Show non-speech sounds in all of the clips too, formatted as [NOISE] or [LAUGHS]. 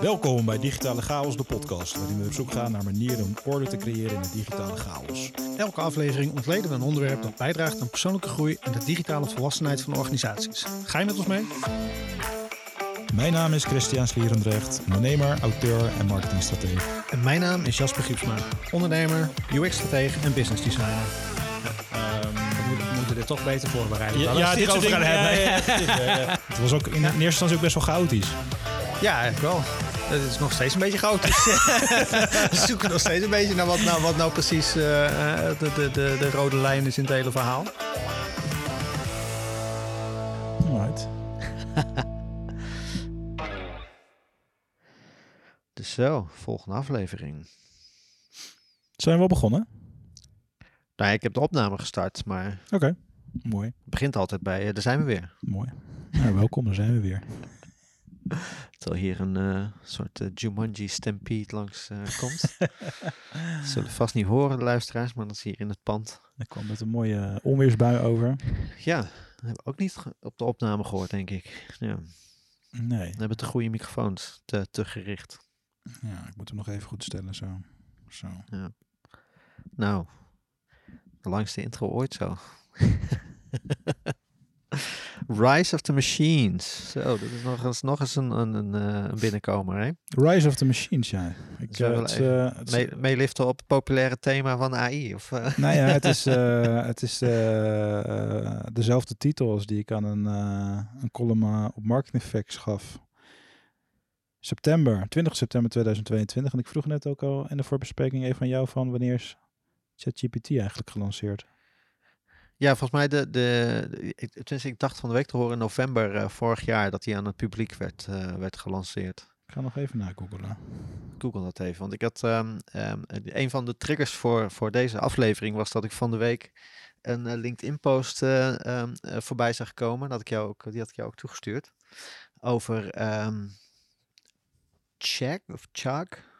Welkom bij Digitale Chaos, de podcast, waarin we op zoek gaan naar manieren om orde te creëren in de digitale chaos. Elke aflevering ontleden we een onderwerp dat bijdraagt aan persoonlijke groei en de digitale volwassenheid van organisaties. Ga je met ons mee? Mijn naam is Christian Slierendrecht, ondernemer, auteur en marketingstratege. En mijn naam is Jasper Giepsma, ondernemer, UX-stratege en business designer. we, moeten, we moeten dit toch beter voorbereiden. Ja, dit het soort dingen. gaan Ja, Het was ook in eerste instantie ook best wel chaotisch. Ja, eigenlijk wel. Het is nog steeds een beetje chaotisch. [LAUGHS] we zoeken nog steeds een beetje naar wat nou, wat nou precies eh, eh, de, de, de, de rode lijn is in het hele verhaal. Alright. [LAUGHS] Dus zo, volgende aflevering. Zijn we wel begonnen? Nou, ik heb de opname gestart, maar het Oké. Mooi, begint altijd bij, eh, daar zijn we weer. mooi. Nou, welkom, daar zijn we weer. [LAUGHS] Terwijl hier een eh, soort eh, Jumanji stampede langs eh, komt. [LAUGHS] Zullen vast niet horen, de luisteraars, maar dat is hier in het pand. Er kwam met een mooie onweersbui over. Ja, dat hebben we ook niet op de opname gehoord, denk ik. Ja, we Nee, hebben te goede microfoons te, te gericht. ja, ik moet hem nog even goed stellen zo. Zo. Nou, de langste intro ooit zo. [LAUGHS] Rise of the Machines. Zo, dat is nog eens, nog eens een, een, een, eh, een binnenkomer, hè? Rise of the Machines, ja. Ik, we het, Mee, meeliften op het populaire thema van AI? Of? Nou ja, het is, [LAUGHS] het is dezelfde titel als die ik aan een, een column op Marketing Facts gaf. September, 20 september 2022. En ik vroeg net ook al in de voorbespreking even aan jou van wanneer is ChatGPT eigenlijk gelanceerd? Ja, volgens mij, de, de, de- ik, tenminste, ik dacht van de week te horen in november eh, vorig jaar dat hij aan het publiek werd, eh, werd gelanceerd. Ik ga nog even nagoogelen. Google dat even. Want ik had ehm, ehm, een van de triggers voor, voor deze aflevering was dat ik van de week een eh, LinkedIn-post eh, ehm, eh, voorbij zag komen. Dat ik jou ook, die had ik jou ook toegestuurd. Over Check of Chuck.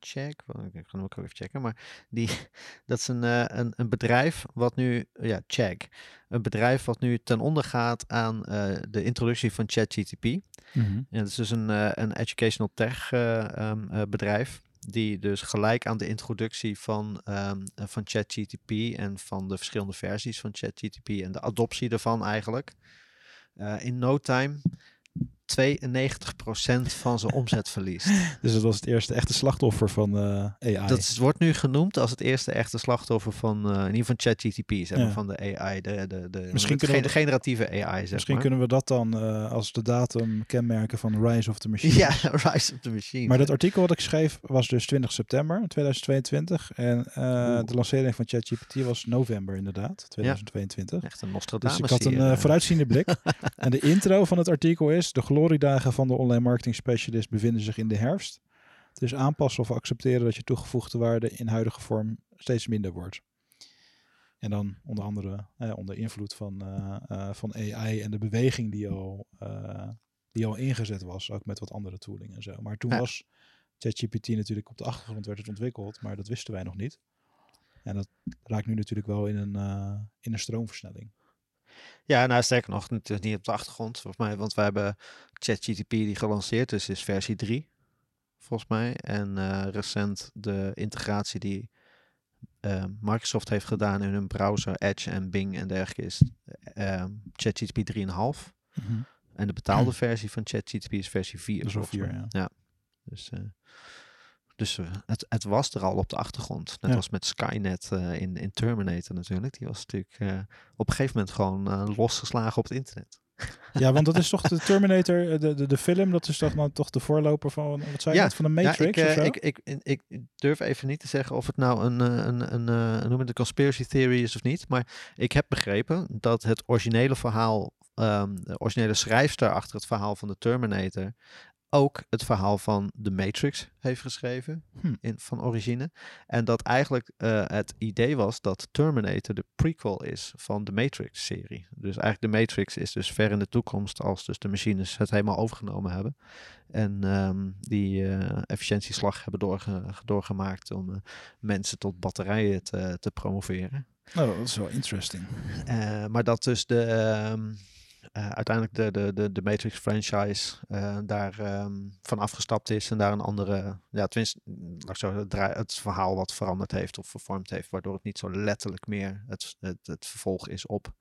Check, ik ga hem ook even checken. Maar die, [LAUGHS] dat is een, eh, een, een bedrijf wat nu, ja, Check. Een bedrijf wat nu ten onder gaat aan eh, de introductie van ChatGTP. Mhm. Ja, dat is dus een, eh, een educational tech eh, ehm, eh, bedrijf. Die dus gelijk aan de introductie van, eh, van ChatGTP en van de verschillende versies van ChatGTP en de adoptie daarvan eigenlijk. eh, in no time 92% van zijn omzet verliest. [LAUGHS] Dus dat was het eerste echte slachtoffer van eh, AI. Dat is- wordt nu genoemd als het eerste echte slachtoffer van, eh, in ieder geval ChatGTP, zeg maar, Ja. van de AI, de, de, de, Misschien de, kunnen we- generatieve AI, zeg Misschien maar. kunnen we dat dan eh, als de datum kenmerken van Rise of the Machine. Ja, [LAUGHS] Rise of the Machine. Maar dat artikel wat ik schreef was dus 20 september 2022. En de lancering van ChatGPT was november inderdaad, 2022. Echt een Dus Nostradamus ik had een vooruitziende blik. [LAUGHS] en de intro van het artikel is... De gloriedagen van de online marketing specialist bevinden zich in de herfst. Dus aanpassen of accepteren dat je toegevoegde waarde in huidige vorm steeds minder wordt. En dan onder andere eh, onder invloed van, eh, eh, van AI en de beweging die al, die al ingezet was. Ook met wat andere tooling en zo. Maar toen Ja. was ChatGPT natuurlijk op de achtergrond werd het ontwikkeld. Maar dat wisten wij nog niet. En dat raakt nu natuurlijk wel in een, in een stroomversnelling. Ja, nou sterker nog, het is niet op de achtergrond, volgens mij, want we hebben ChatGTP die gelanceerd, dus is versie 3, volgens mij. En eh, recent de integratie die eh, Microsoft heeft gedaan in hun browser, Edge en Bing en dergelijke, is eh, ChatGTP 3,5. En de betaalde [CLEARS THROAT] versie van ChatGTP is versie 4. Dat is wel volgens 4, mij. ja. Dus, dus eh, het, het was er al op de achtergrond. Net Ja. als met Skynet eh, in, in Terminator natuurlijk. Die was natuurlijk eh, op een gegeven moment gewoon losgeslagen op het internet. Ja, want dat is toch de [LAUGHS] Terminator, de, de, de film, dat is toch, nou, toch de voorloper van, wat zei je Ja, van de Matrix ja, ik, of zo? ik, ik, ik, ik durf even niet te zeggen of het nou een, een, een, noem het een conspiracy theory is of niet. Maar ik heb begrepen dat het originele verhaal, ehm, de originele schrijfster achter het verhaal van de Terminator, ook het verhaal van The Matrix heeft geschreven Hm. in, van origine. En dat eigenlijk eh, het idee was dat Terminator de prequel is van de Matrix-serie. Dus eigenlijk de Matrix is dus ver in de toekomst als dus de machines het helemaal overgenomen hebben. En ehm, die eh, efficiëntieslag hebben doorge- doorgemaakt om eh, mensen tot batterijen te, te promoveren. Oh, dat is wel interesting. Maar dat dus de, ehm, eh, uiteindelijk de, de, de, de Matrix franchise eh, daar ehm, van afgestapt is en daar een andere, ja, tenminste, mm, zo, het, verhaal wat veranderd heeft of vervormd heeft, waardoor het niet zo letterlijk meer het, het, het vervolg is op.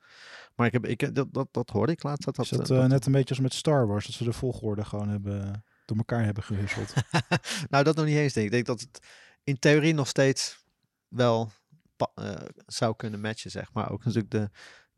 Maar ik heb, ik, dat, dat, dat hoorde ik laatst. Dat, dat, Is dat eh, eh, dat- net een beetje als met Star Wars, dat ze de volgorde gewoon hebben, door elkaar hebben gehusseld. [LAUGHS] nou, dat nog niet eens denk ik. Ik denk dat het in theorie nog steeds wel eh, zou kunnen matchen, zeg maar. Ook natuurlijk de,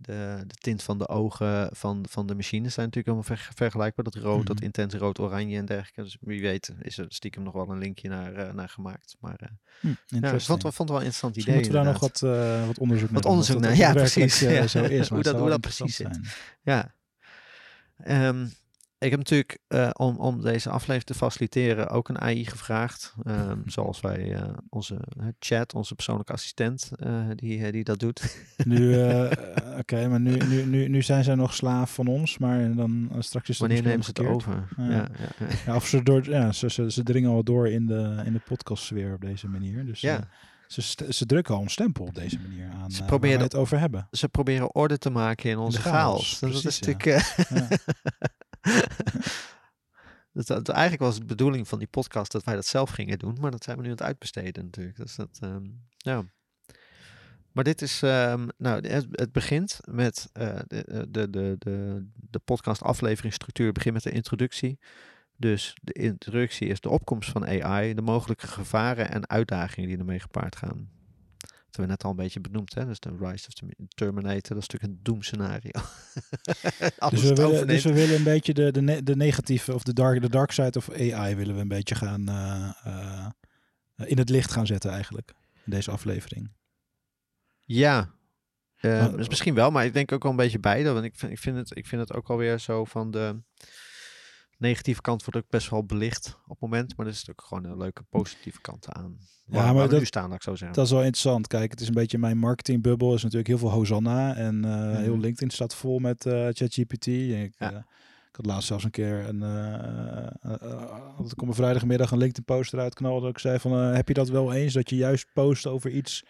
de, de tint van de ogen van, van de machines zijn natuurlijk allemaal ver- vergelijkbaar. Dat rood, dat Mhm. intense rood-oranje en dergelijke. Dus wie weet is er stiekem nog wel een linkje naar, eh, naar gemaakt. Maar eh, Hm, ja, ik vond, vond wel een interessant Dus idee. moeten we daar nog wat, eh, wat onderzoek naar Wat onderzoek naar, [LAUGHS] ja, precies, ja. zo is, maar [LAUGHS] Hoe dat- hoe dat precies zit. zijn. Ja. Ehm, ik heb natuurlijk eh, om, om deze aflevering te faciliteren ook een AI gevraagd. Ehm, [LAUGHS] zoals wij eh, onze chat, onze persoonlijke assistent, eh, die, die dat doet. [LAUGHS] Nu, oké, maar nu, nu, nu, nu zijn zij nog slaaf van ons, maar dan straks is het Wanneer nemen ze het over? Ja. Ja, ja, ja. Of ze, door, ja, ze, ze, ze dringen al door in de, in de podcastsfeer op deze manier. Dus Ja. ze, ze drukken al een stempel op deze manier aan Ze proberen het over hebben. Ze proberen orde te maken in onze chaos, chaos. Dat is precies, ja. natuurlijk... Ja. [LAUGHS] [LAUGHS] dat, eigenlijk was de bedoeling van die podcast dat wij dat zelf gingen doen, maar dat zijn we nu aan het uitbesteden natuurlijk. Dus dat, ehm, ja. Maar dit is, ehm, nou, het, begint met eh, de, de, de, de, de podcast afleveringsstructuur begint met de introductie. Dus de introductie is de opkomst van AI, de mogelijke gevaren en uitdagingen die ermee gepaard gaan. Dat hebben we net al een beetje benoemd, hè? Dus de Rise of the Terminator, dat is natuurlijk een doemscenario. [LAUGHS] Dus we, willen, dus we willen een beetje de, de, ne- de negatieve of de dark, de dark side of AI willen we een beetje gaan eh, eh, in het licht gaan zetten eigenlijk. In deze aflevering. Ja, Maar- dus misschien wel, maar ik denk ook wel een beetje beide. Want ik vind, ik vind, het, ik vind het ook alweer zo van de negatieve kant wordt ook best wel belicht op het moment. Maar er is ook gewoon een leuke positieve kant aan. Waar, maar waar we dat- nu staan, laat ik zo zeggen. Dat is wel interessant. Kijk, het is een beetje mijn marketingbubbel. is natuurlijk heel veel Hosanna. En eh, heel Mhm. LinkedIn staat vol met eh ChatGPT. Ik, Ja. eh, ik had laatst zelfs een keer een, eh, eh, eh, ik op een vrijdagmiddag een LinkedIn post eruit. Dat ik zei van, eh, heb je dat wel eens? Dat je juist post over iets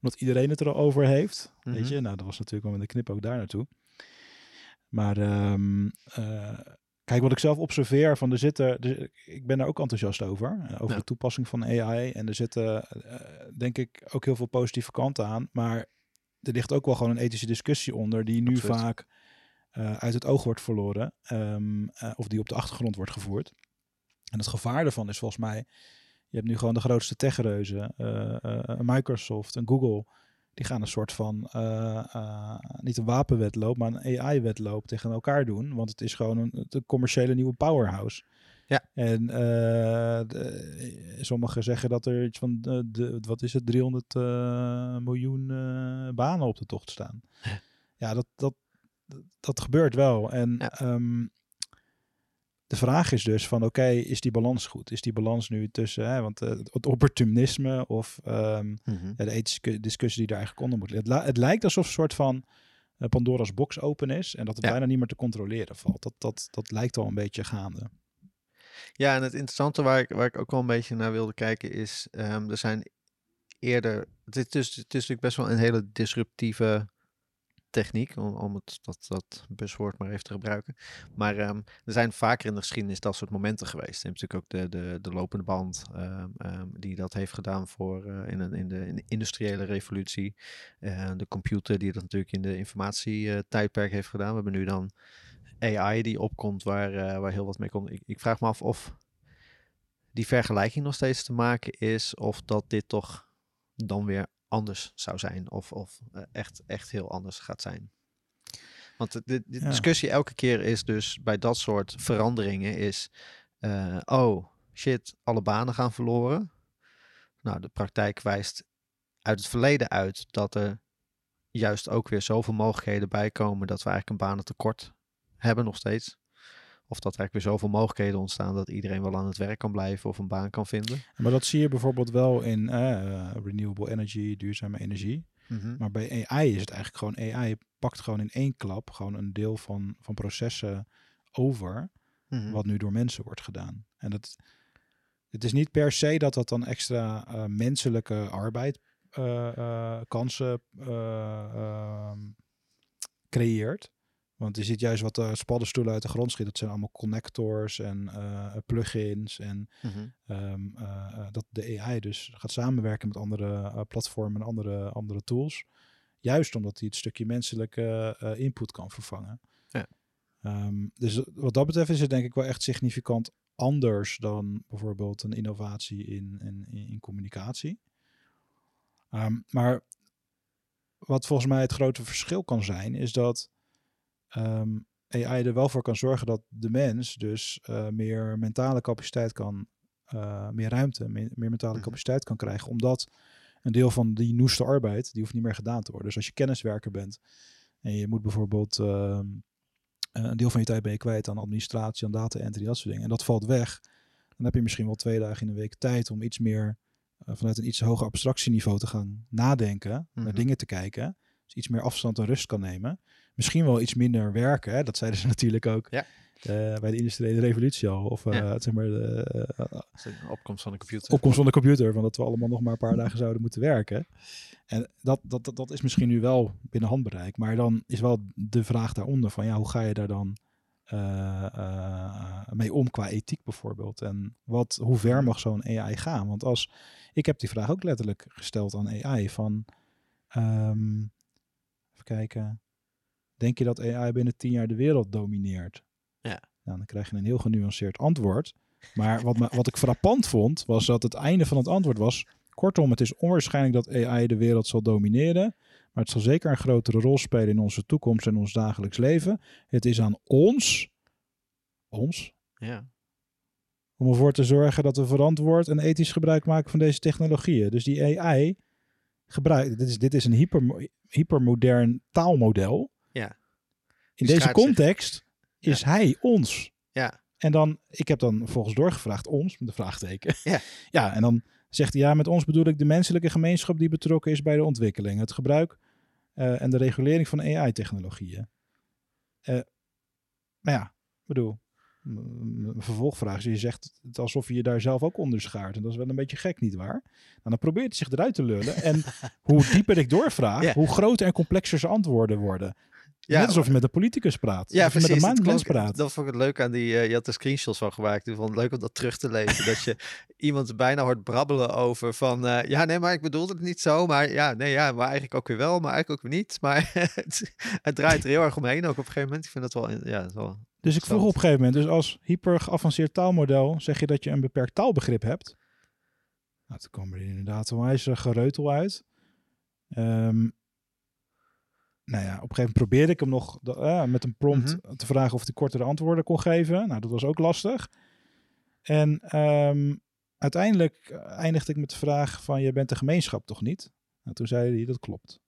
omdat iedereen het erover heeft. Weet Mhm. je? Nou, dat was natuurlijk wel met de knip ook daar naartoe. Maar ehm, eh, kijk, wat ik zelf observeer van er zitten, ik ben daar ook enthousiast over, eh, over Ja. de toepassing van AI. En er zitten, eh, denk ik, ook heel veel positieve kanten aan. Maar er ligt ook wel gewoon een ethische discussie onder, die nu Absoluut. vaak eh, uit het oog wordt verloren. ehm, eh, of die op de achtergrond wordt gevoerd. En het gevaar daarvan is volgens mij, je hebt nu gewoon de grootste techreuzen, een Microsoft en Google. Die gaan een soort van, eh, eh, niet een wapenwedloop, maar een AI-wedloop tegen elkaar doen. Want het is gewoon een, een commerciële nieuwe powerhouse. Ja. En eh, de- sommigen zeggen dat er iets van, de, wat is het, 300 eh, miljoen banen op de tocht staan. Ja, dat, dat, dat gebeurt wel. En Ja. ehm, de vraag is dus van, oké, is die balans goed? Is die balans nu tussen, hè, want eh, het opportunisme of ehm, Mhm. ja, de ethische discussie die daar eigenlijk onder moet liggen. Het, li- het lijkt alsof een soort van eh, Pandora's box open is en dat het Ja. bijna niet meer te controleren valt. Dat, dat, dat lijkt al een beetje gaande. Ja, en het interessante waar ik, waar ik ook wel een beetje naar wilde kijken is, ehm, er zijn eerder, het is, het is natuurlijk best wel een hele disruptieve techniek, om, om het, dat, dat buswoord maar even te gebruiken. Maar ehm, er zijn vaker in de geschiedenis dat soort momenten geweest. Je hebt natuurlijk ook de, de, de lopende band ehm, ehm, die dat heeft gedaan voor, eh, in, een, in, de, in de industriële revolutie. Eh, de computer die dat natuurlijk in de informatietijdperk heeft gedaan. We hebben nu dan AI die opkomt waar, eh, waar heel wat mee komt. Ik, ik vraag me af of die vergelijking nog steeds te maken is of dat dit toch dan weer anders zou zijn of, of eh, echt, echt heel anders gaat zijn. Want de, de, de Ja. discussie elke keer is dus bij dat soort veranderingen is, eh, oh shit, alle banen gaan verloren. Nou, de praktijk wijst uit het verleden uit dat er juist ook weer zoveel mogelijkheden bij komen dat we eigenlijk een banentekort hebben nog steeds. Of dat er eigenlijk weer zoveel mogelijkheden ontstaan dat iedereen wel aan het werk kan blijven of een baan kan vinden. Maar dat zie je bijvoorbeeld wel in eh, renewable energy, duurzame energie. Mhm. Maar bij AI is het eigenlijk gewoon, AI pakt gewoon in één klap gewoon een deel van, van processen over, Mhm. wat nu door mensen wordt gedaan. En dat, het is niet per se dat dat dan extra eh, menselijke arbeid, eh, kansen eh, ehm, creëert. Want je ziet juist wat de spaddenstoelen uit de grond schieten. Dat zijn allemaal connectors en eh, plugins. En Mhm. ehm, eh, eh, dat de AI dus gaat samenwerken met andere eh, platformen en andere, andere tools. Juist omdat hij het stukje menselijke eh, input kan vervangen. Ja. Ehm, dus wat dat betreft is het denk ik wel echt significant anders dan bijvoorbeeld een innovatie in, in, in, in communicatie. Ehm, maar wat volgens mij het grote verschil kan zijn, is dat ehm, AI er wel voor kan zorgen dat de mens dus eh, meer mentale capaciteit kan, eh, meer ruimte, meer, meer mentale Mhm. capaciteit kan krijgen. Omdat een deel van die noeste arbeid, die hoeft niet meer gedaan te worden. Dus als je kenniswerker bent en je moet bijvoorbeeld ehm, eh, een deel van je tijd ben je kwijt aan administratie, aan data entry, dat soort dingen. En dat valt weg. Dan heb je misschien wel twee dagen in de week tijd om iets meer vanuit een iets hoger abstractieniveau te gaan nadenken, naar Mhm. dingen te kijken. Dus iets meer afstand en rust kan nemen. Misschien wel iets minder werken. Hè? Dat zeiden ze [LAUGHS] natuurlijk ook Ja. eh, bij de industriële revolutie al. Of eh, Ja. zeg maar de eh, opkomst van de computer. opkomst van de computer. Van dat we allemaal nog maar een paar dagen zouden moeten werken. En dat, dat, dat, dat is misschien nu wel binnen handbereik. Maar dan is wel de vraag daaronder van ja, hoe ga je daar dan eh, eh, mee om qua ethiek bijvoorbeeld? En wat, hoe ver mag zo'n AI gaan? Want als ik heb die vraag ook letterlijk gesteld aan AI van ehm, even kijken. Denk je dat AI binnen tien jaar de wereld domineert? Ja. Nou, dan krijg je een heel genuanceerd antwoord. Maar wat, me, wat ik frappant vond, was dat het einde van het antwoord was... Kortom, het is onwaarschijnlijk dat AI de wereld zal domineren. Maar het zal zeker een grotere rol spelen in onze toekomst en ons dagelijks leven. Het is aan ons, ons, Ja. om ervoor te zorgen dat we verantwoord en ethisch gebruik maken van deze technologieën. Dus die AI gebruikt, dit is, dit is een hyper, hypermodern taalmodel. Ja. In deze zich. context is hij ons. Ja. En dan, ik heb dan volgens doorgevraagd ons, met een vraagteken. [LAUGHS] Ja. ja, en dan zegt hij, ja, met ons bedoel ik de menselijke gemeenschap die betrokken is bij de ontwikkeling, het gebruik eh, en de regulering van AI-technologieën. Eh maar ja, ik bedoel, een vervolgvraag is, je zegt het alsof je je daar zelf ook onder schaart. En dat is wel een beetje gek, nietwaar? Nou, dan probeert hij zich eruit te lullen. En [LAUGHS] hoe dieper ik doorvraag, Ja. hoe groter en complexer zijn antwoorden worden. Ja, Net alsof je met een politicus praat. Ja, precies. met een praat. dat vond ik het leuk aan die. eh, je had er screenshots van gemaakt. Ik vond het leuk om dat terug te lezen. dat je [LAUGHS] iemand bijna hoort brabbelen over van. eh, ja, nee, maar ik bedoelde het niet zo. Maar ja, nee, ja, maar eigenlijk ook weer wel. Maar eigenlijk ook weer niet. Maar [LAUGHS] het, het draait er heel erg omheen ook op een gegeven moment. Ik vind dat wel. Ja, dat wel Dus ik vroeg op een gegeven moment, dus als hyper geavanceerd taalmodel zeg je dat je een beperkt taalbegrip hebt. Nou, toen kwam er inderdaad een wijze gereutel uit. Ehm, nou ja, op een gegeven moment probeerde ik hem nog eh, met een prompt te vragen of hij kortere antwoorden kon geven. Nou, dat was ook lastig. En ehm, uiteindelijk eindigde ik met de vraag van, je bent de gemeenschap toch niet? Nou, toen zei hij, dat klopt.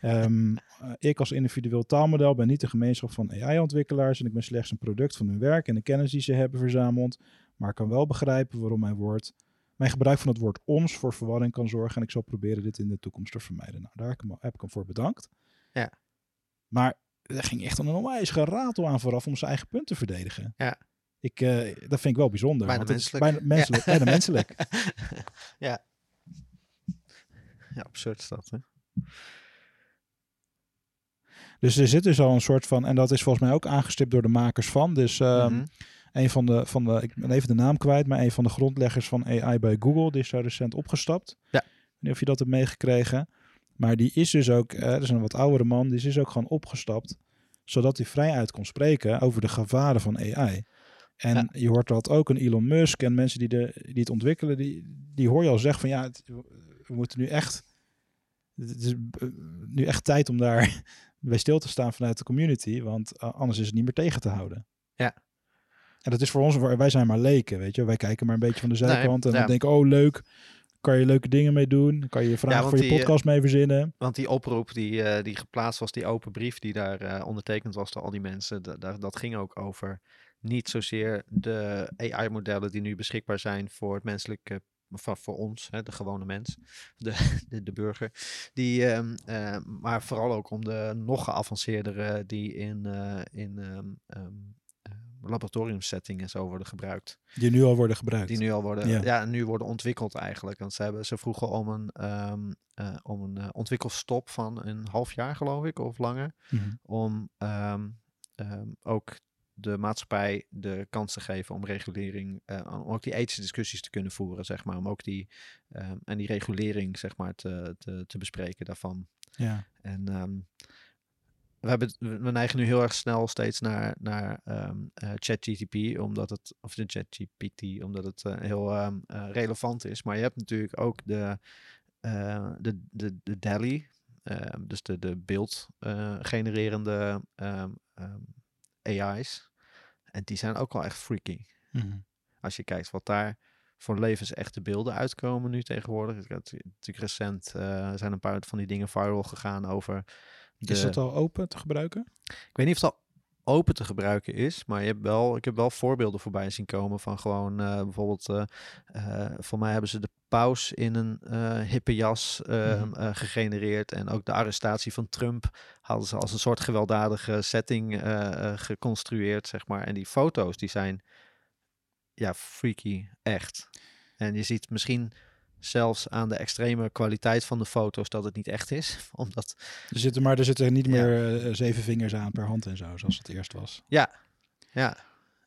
Ehm, eh, ik als individueel taalmodel ben niet de gemeenschap van AI-ontwikkelaars en ik ben slechts een product van hun werk en de kennis die ze hebben verzameld, maar ik kan wel begrijpen waarom mijn woord, mijn gebruik van het woord ons voor verwarring kan zorgen en ik zal proberen dit in de toekomst te vermijden. Nou, daar heb ik hem, voor bedankt. Ja. Maar er ging echt een onwijs geratel aan vooraf om zijn eigen punt te verdedigen. Ja. Ik, eh, dat vind ik wel bijzonder. Bijna want het is menselijk. Bijna menselijk. Ja. Bijna menselijk. [LAUGHS] ja. Ja, absurd is dat. Hè? Dus er zit dus al een soort van, en dat is volgens mij ook aangestipt door de makers van. Dus ehm, Mhm. een van de, van de, ik ben even de naam kwijt, maar een van de grondleggers van AI bij Google, die is daar recent opgestapt. Ja. Ik weet niet of je dat hebt meegekregen. Maar die is dus ook, eh, dat is een wat oudere man, die is dus ook gewoon opgestapt, zodat hij vrij uit kon spreken over de gevaren van AI. En Ja. je hoort dat ook een Elon Musk en mensen die, de, die het ontwikkelen, die, die hoor je al zeggen van ja, het- we moeten nu echt, het is eh, nu echt tijd om daar bij stil te staan vanuit de community, want eh, anders is het niet meer tegen te houden. Ja. En dat is voor ons, wij zijn maar leken, weet je. Wij kijken maar een beetje van de zijkant en ja. dan denken, oh leuk, kan je leuke dingen mee doen, kan je vragen voor je die, eh, podcast mee verzinnen. Want die oproep die, eh, die geplaatst was, die open brief die daar ondertekend was door al die mensen, da- da- dat ging ook over niet zozeer de AI-modellen die nu beschikbaar zijn voor het menselijke, voor, voor ons, hè, de gewone mens, [LAUGHS] de, de, de burger, die, ehm, eh, maar vooral ook om de nog geavanceerdere die in, eh, in ehm, ehm, ehm, laboratoriumsetting en zo worden gebruikt. Die nu al worden gebruikt. Die nu al worden, Ja. ja. nu worden ontwikkeld eigenlijk. Want ze, hebben, ze vroegen om een, eh, om een eh, ontwikkelstop van een half jaar, geloof ik, of langer. Mhm. Om ehm, ehm, ook de maatschappij de kans te geven om regulering, eh, om ook die ethische discussies te kunnen voeren, zeg maar. Om ook die, ehm, en die regulering, zeg maar, te, te, te bespreken daarvan. Ja. En ehm, we, hebben, we neigen nu heel erg snel steeds naar, naar eh, ChatGTP, omdat het, of de ChatGPT, omdat het eh, heel ehm, eh, relevant is. Maar je hebt natuurlijk ook de, eh, de, de, de DALI, dus de, de beeld eh, genererende AI's. En die zijn ook wel echt freaky. Mhm. Als je kijkt wat daar voor levensechte beelden uitkomen nu tegenwoordig. Natuurlijk recent eh, zijn een paar van die dingen viral gegaan over. De, Is dat al open te gebruiken? Ik weet niet of dat open te gebruiken is, maar je hebt wel, ik heb wel voorbeelden voorbij zien komen van gewoon eh, bijvoorbeeld, eh, voor mij hebben ze de paus in een hippe jas eh, Mhm. gegenereerd en ook de arrestatie van Trump hadden ze als een soort gewelddadige setting geconstrueerd, zeg maar. En die foto's die zijn ja freaky echt. En je ziet misschien zelfs aan de extreme kwaliteit van de foto's dat het niet echt is, [LAUGHS] omdat Er zitten, maar er zitten niet Ja. meer eh, zeven vingers aan per hand en zo, zoals het eerst was. ja, ja,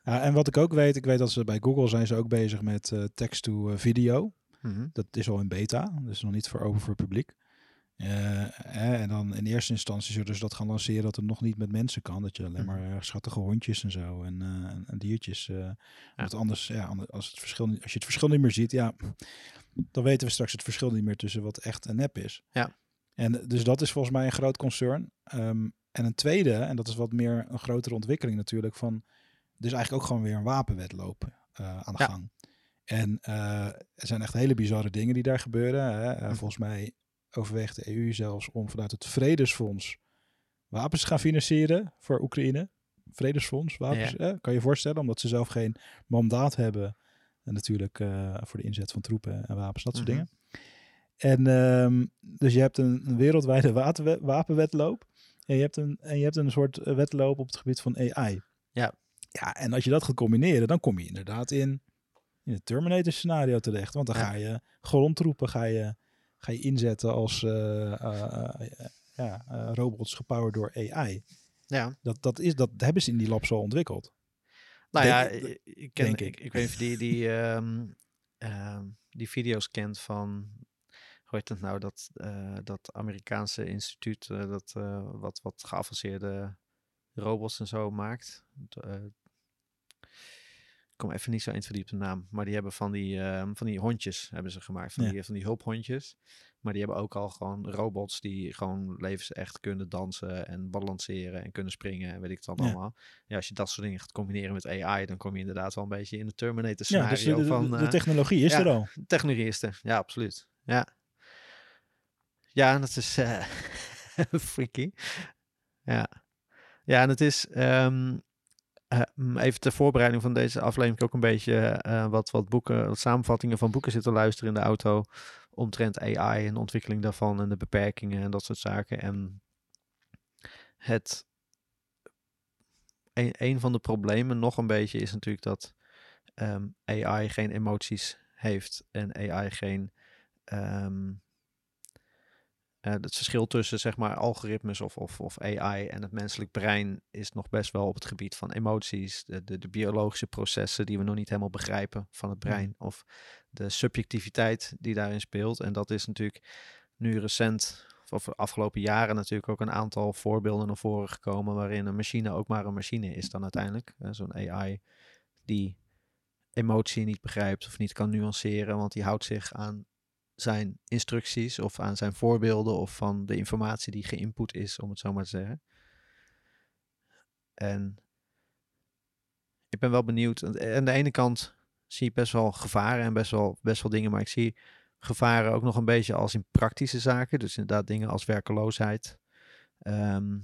Ja, en wat ik ook weet, ik weet dat ze bij Google zijn ze ook bezig met eh text-to-video. mhm, Dat is al in beta, dus nog niet voor open voor het publiek. Eh, en dan in eerste instantie zullen ze dat gaan lanceren dat het nog niet met mensen kan. Dat je alleen Mhm. maar schattige hondjes en zo en, eh, en- en diertjes. eh Want anders, ja, ander- als, het verschil, als je het verschil niet meer ziet, ja, dan weten we straks het verschil niet meer tussen wat echt en nep is. Ja. En dus dat is volgens mij een groot concern. Ehm, en een tweede, en dat is wat meer een grotere ontwikkeling natuurlijk, van is eigenlijk ook gewoon weer een wapenwetloop eh, aan de Ja. gang. En er zijn echt hele bizarre dingen die daar gebeuren. Hè. Mhm. Volgens mij overweegt de EU zelfs om vanuit het Vredesfonds wapens te gaan financieren voor Oekraïne. Vredesfonds, wapens. kan je je voorstellen, omdat ze zelf geen mandaat hebben. En natuurlijk eh, voor de inzet van troepen en wapens, dat soort Mhm. dingen. En ehm, dus je hebt een, een wereldwijde waterwe- wapenwetloop. En je, hebt een, en je hebt een soort eh, wetloop op het gebied van AI. Ja. Ja, en als je dat gaat combineren, dan kom je inderdaad in, in het Terminator scenario terecht. Want dan Ja. ga je grondtroepen ga je, ga je inzetten als eh, eh, eh, ja, robots gepowered door AI. ja. Dat, dat, is, dat hebben ze in die labs al ontwikkeld. Nou Denk- ja, ik, ik ken, denk ik. ik. Ik, weet niet of die, die, ehm, ehm, die video's kent van, hoe heet het nou, dat, eh, dat Amerikaanse instituut dat wat, wat geavanceerde robots en zo maakt. Kom even niet zo in verdiept de naam, maar die hebben van die, ehm, van die hondjes hebben ze gemaakt, van, Ja. die, van die hulphondjes. Maar die hebben ook al gewoon robots die gewoon levensecht kunnen dansen en balanceren en kunnen springen en weet ik het dan Ja. allemaal. Ja, als je dat soort dingen gaat combineren met AI, dan kom je inderdaad wel een beetje in de Terminator Ja, scenario dus de, de- van... de eh, technologie is ja. er al. technologie is er. Ja, absoluut. Ja, ja dat is eh, [LAUGHS] freaky. Ja. ja, en het is... ehm, eh, mm, even ter voorbereiding van deze aflevering ook een beetje eh, wat, wat boeken, wat samenvattingen van boeken zitten luisteren in de auto omtrent AI en de ontwikkeling daarvan en de beperkingen en dat soort zaken. En het een, een van de problemen nog een beetje is natuurlijk dat ehm, AI geen emoties heeft en AI geen ehm, eh, het verschil tussen zeg maar algoritmes of, of, of AI en het menselijk brein is nog best wel op het gebied van emoties, de, de, de biologische processen die we nog niet helemaal begrijpen van het brein of de subjectiviteit die daarin speelt. En dat is natuurlijk nu recent, of de afgelopen jaren natuurlijk ook een aantal voorbeelden naar voren gekomen waarin een machine ook maar een machine is dan uiteindelijk. Eh, Zo'n AI die emotie niet begrijpt of niet kan nuanceren, want die houdt zich aan zijn instructies of aan zijn voorbeelden of van de informatie die geïnput is, om het zo maar te zeggen. En ik ben wel benieuwd. Aan de ene kant zie ik best wel gevaren en best wel, best wel dingen, maar ik zie gevaren ook nog een beetje als in praktische zaken. Dus inderdaad dingen als werkeloosheid. Ehm,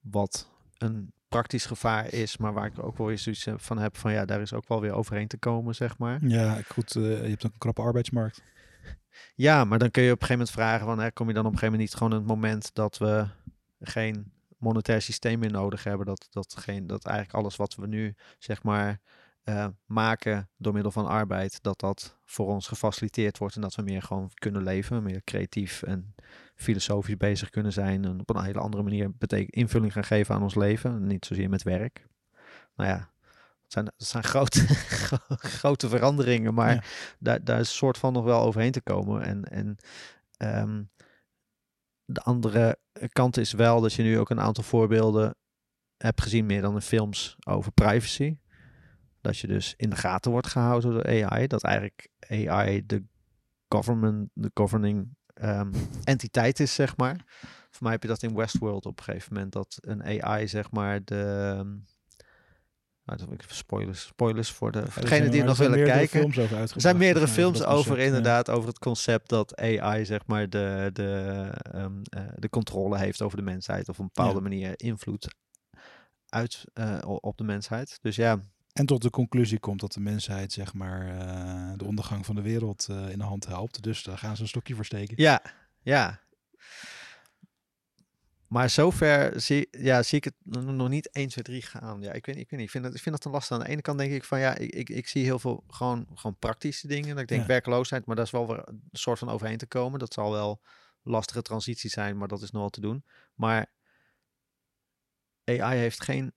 wat een praktisch gevaar is, maar waar ik ook wel weer zoiets eh, van heb van ja, daar is ook wel weer overheen te komen, zeg maar. Ja, goed. eh, je hebt ook een krappe arbeidsmarkt. [LAUGHS] Ja, maar dan kun je op een gegeven moment vragen van, hè, kom je dan op een gegeven moment niet gewoon het moment dat we geen monetair systeem meer nodig hebben. Dat, dat, geen, dat eigenlijk alles wat we nu zeg maar eh, maken door middel van arbeid, dat dat voor ons gefaciliteerd wordt en dat we meer gewoon kunnen leven, meer creatief en filosofisch bezig kunnen zijn en op een hele andere manier invulling gaan geven aan ons leven, niet zozeer met werk. Nou ja, het zijn, het zijn grote, [LAUGHS] grote veranderingen, maar Ja. daar, daar is een soort van nog wel overheen te komen. En, en ehm, de andere kant is wel dat je nu ook een aantal voorbeelden hebt gezien, meer dan in films, over privacy. Dat je dus in de gaten wordt gehouden door AI. Dat eigenlijk AI de government, de governing ehm, entiteit is, zeg maar. Voor mij heb je dat in Westworld op een gegeven moment. Dat een AI, zeg maar, de... even spoilers, spoilers voor, de, voor degenen die nog willen kijken. Er zijn meerdere films over inderdaad. over het concept dat AI zeg maar de, de, ehm, eh, de controle heeft over de mensheid of op een bepaalde Ja. manier invloed uit eh, op de mensheid. Dus ja, En tot de conclusie komt dat de mensheid zeg maar eh, de ondergang van de wereld eh, in de hand helpt. Dus daar gaan ze een stokje voor steken. ja, ja. Maar zover zie, ja, zie ik het nog niet 1, 2, 3 gaan. Ja, ik weet, ik weet niet. Ik vind, dat, ik vind dat een lastig. Aan de ene kant denk ik van ja, ik, ik, ik zie heel veel gewoon, gewoon praktische dingen. Dat ik denk Ja. werkloosheid, maar daar is wel weer een soort van overheen te komen. Dat zal wel lastige transitie zijn, maar dat is nog wel te doen. Maar AI heeft geen,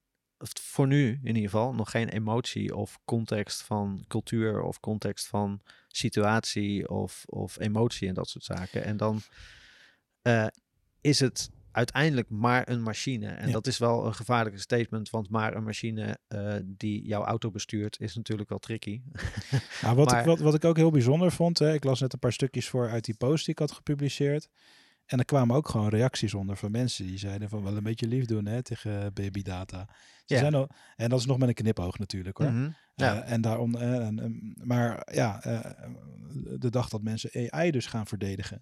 voor nu in ieder geval, nog geen emotie of context van cultuur of context van situatie of, of emotie en dat soort zaken. En dan eh, is het uiteindelijk maar een machine. En Ja. dat is wel een gevaarlijke statement, want maar een machine eh, die jouw auto bestuurt is natuurlijk wel tricky. Nou, wat, Maar- ik, wat, wat ik ook heel bijzonder vond, hè, ik las net een paar stukjes voor uit die post die ik had gepubliceerd. En er kwamen ook gewoon reacties onder van mensen die zeiden van wel een beetje lief doen hè, tegen baby data. Ze Ja. zijn al, en dat is nog met een knipoog natuurlijk hoor. Mhm. Ja. Eh, en daarom, eh, en, en- maar ja, eh, de dag dat mensen AI dus gaan verdedigen.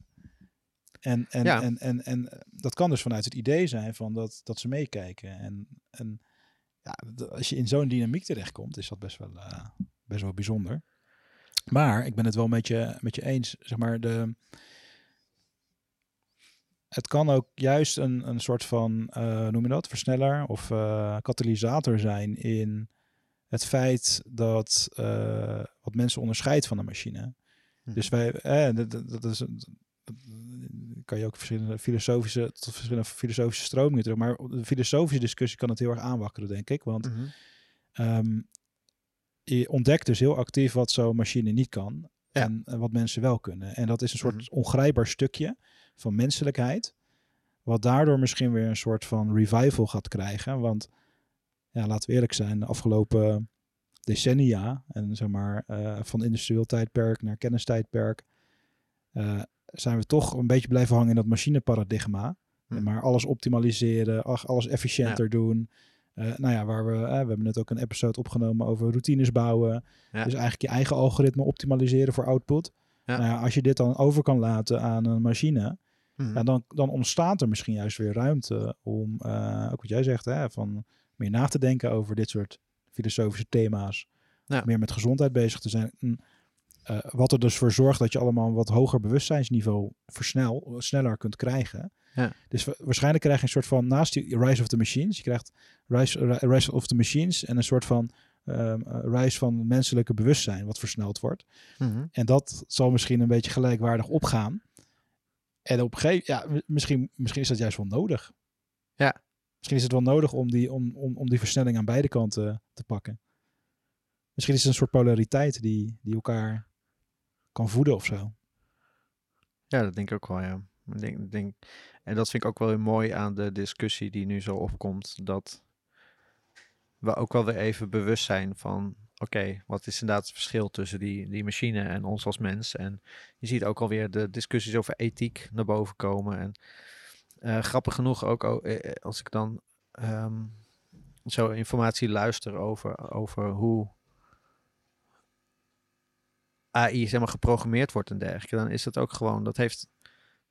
En, en, Ja. en, en, en dat kan dus vanuit het idee zijn van dat, dat ze meekijken. En, en ja, als je in zo'n dynamiek terechtkomt, is dat best wel, eh, best wel bijzonder. Maar ik ben het wel met je, met je eens, zeg maar, de, het kan ook juist een, een soort van, eh, noem je dat, versneller of eh, katalysator zijn in het feit dat eh, wat mensen onderscheidt van een machine. Mhm. Dus wij, eh, dat, is, dat kan je ook verschillende filosofische, tot verschillende filosofische stromingen terug, maar de filosofische discussie kan het heel erg aanwakkeren, denk ik. Want Mhm. Ehm, je ontdekt dus heel actief wat zo'n machine niet kan. Ja. En wat mensen wel kunnen. En dat is een soort Mhm. ongrijpbaar stukje van menselijkheid. Wat daardoor misschien weer een soort van revival gaat krijgen. Want ja, laten we eerlijk zijn, de afgelopen decennia, en zeg maar eh, van industrieel tijdperk naar kennistijdperk, eh, zijn we toch een beetje blijven hangen in dat machineparadigma. Mhm. Maar alles optimaliseren, ach, alles efficiënter doen. Eh, nou ja, waar we, we hebben net ook een episode opgenomen over routines bouwen. Ja. Dus eigenlijk je eigen algoritme optimaliseren voor output. Ja. Nou ja, als je dit dan over kan laten aan een machine, Mhm. ja, dan, dan ontstaat er misschien juist weer ruimte om, eh, ook wat jij zegt, hè, van meer na te denken over dit soort filosofische thema's. Ja. Meer met gezondheid bezig te zijn. Mm, eh, wat er dus voor zorgt dat je allemaal een wat hoger bewustzijnsniveau versnel, sneller kunt krijgen. Ja. Dus wa- waarschijnlijk krijg je een soort van, naast die Rise of the Machines, je krijgt Rise, Ri- Rise of the Machines en een soort van eh, Rise van menselijke bewustzijn wat versneld wordt. Mhm. En dat zal misschien een beetje gelijkwaardig opgaan. En op een gegeven ja, misschien, misschien is dat juist wel nodig. Ja. Misschien is het wel nodig om die, om, om, om die versnelling aan beide kanten te pakken. Misschien is het een soort polariteit die, die elkaar kan voeden of zo. Ja, dat denk ik ook wel, ja. Ik denk, denk, en dat vind ik ook wel weer mooi aan de discussie die nu zo opkomt. Dat we ook wel weer even bewust zijn van... Oké, wat is inderdaad het verschil tussen die, die machine en ons als mens? En je ziet ook alweer de discussies over ethiek naar boven komen. En eh, grappig genoeg ook o- eh, eh, als ik dan ehm, zo informatie luister over, over hoe AI zeg maar, geprogrammeerd wordt en dergelijke, dan is het ook gewoon, dat heeft